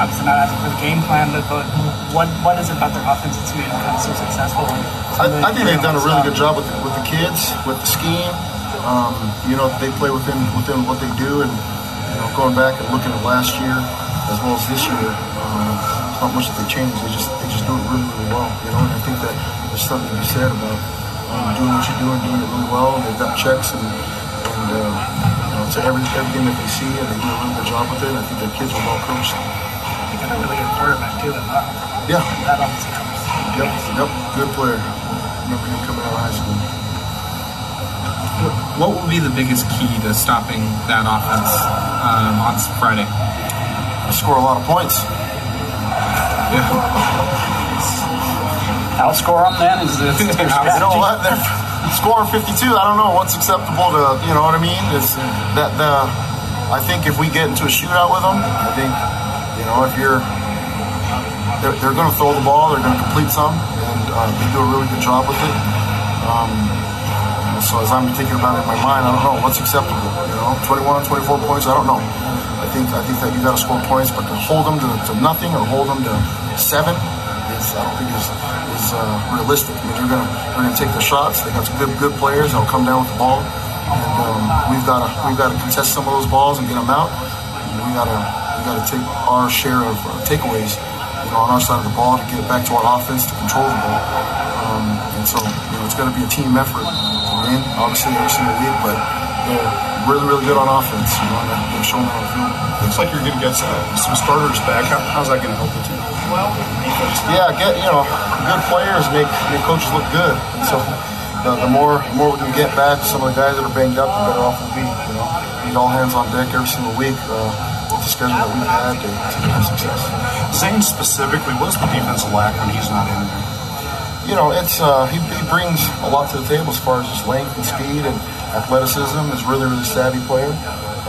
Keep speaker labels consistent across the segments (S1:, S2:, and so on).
S1: obviously not asking for the game plan, but, but what what is it about their offense that's made them so successful?
S2: I, I think they've done a really good job with the, with the kids, with the scheme. Um, you know, they play within within what they do, and you know, going back and looking at last year as well as this year, um, it's not much that they changed. They just they just do it really really well. You know, and I think that there's something to be said about um, doing what you're doing, doing it really well. And they've got checks and and uh, you know, to every everything that they see, and they do a really good job with it. I think their kids are well coached.
S1: They got a really good quarterback too, and uh,
S2: Yeah.
S1: that obviously helps.
S2: Yep. Yep. Good player. Remember him coming out of high school.
S3: What will be the biggest key to stopping that offense um, on Friday?
S2: I Score a lot of points. Yeah.
S4: Outscore them then? Is this their
S2: You know what? They're scoring 52. I don't know what's acceptable to. You know what I mean? Is that the? I think if we get into a shootout with them, I think you know if you're. They're, they're going to throw the ball. They're going to complete some, and uh, they do a really good job with it. Um, so as I'm thinking about it in my mind, I don't know what's acceptable. You know, 21, 24 points. I don't know. I think I think that you got to score points, but to hold them to, to nothing or hold them to seven is I don't think is is uh, realistic. I mean, they're gonna they're gonna take the shots. They got some good good players that'll come down with the ball, and um, we've got to we've got to contest some of those balls and get them out. And we gotta we gotta take our share of uh, takeaways, you know, on our side of the ball to get it back to our offense to control the ball. Um, and so you know, it's got to be a team effort to win, obviously every single week, but they're really really good on offense. You know, and they're showing that on the field.
S5: Looks like you're going to get some, some starters back. How, how's that going to help the team?
S2: Well, yeah, get you know, good players make make coaches look good. And so the, the more the more we can get back some of the guys that are banged up, the better off we'll be. You know, need all hands on deck every single week uh, with the schedule that we've had to, to.
S5: Zane specifically, what does the defense lack when he's not in there?
S2: You know, it's uh, he, he brings a lot to the table as far as his length and speed and athleticism. Is really really savvy player.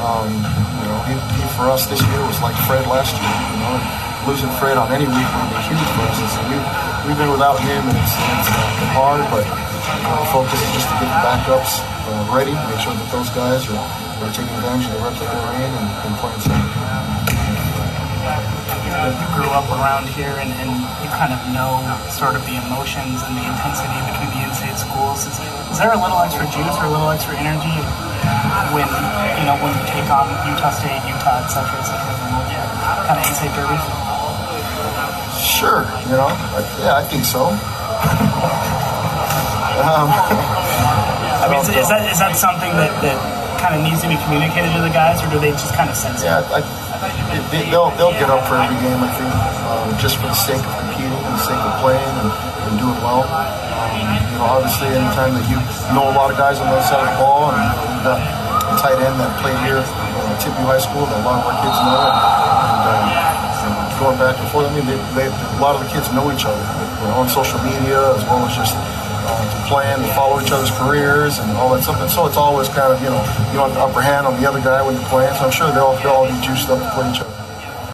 S2: Um, you know, he, he for us this year was like Fred last year. You know, losing Fred on any week would be huge for us. And so we we've been without him, and it's, it's uh, been hard. But uh, focus is just to get the backups uh, ready, make sure that those guys are, are taking advantage of the reps that they're in and, and playing center.
S1: You grew up around here, and, and you kind of know sort of the emotions and the intensity between the in-state schools. Is, is there a little extra juice or a little extra energy when you know when you take on Utah State, Utah, et cetera, et cetera, kind of in-state derby?
S2: Sure, you know, I, yeah, I think so. um,
S1: I mean, is, is that is that something that, that kind of needs to be communicated to the guys, or do they just kind of sense it?
S2: Yeah, they, they'll they'll get up for every game. I think um, just for the sake of competing and the sake of playing and, and doing well. Um, you know, obviously, anytime that you know a lot of guys on the other side of the ball, and a tight end that played here at Timpview High School that a lot of our kids know, and um, going back and forth. I mean, they, they, a lot of the kids know each other you know, on social media as well as just uh, to plan, to follow each other's careers and all that stuff. And so it's always kind of, you know, you want the upper hand on the other guy when you're playing. So I'm sure they'll, they'll all be juiced up to play each other.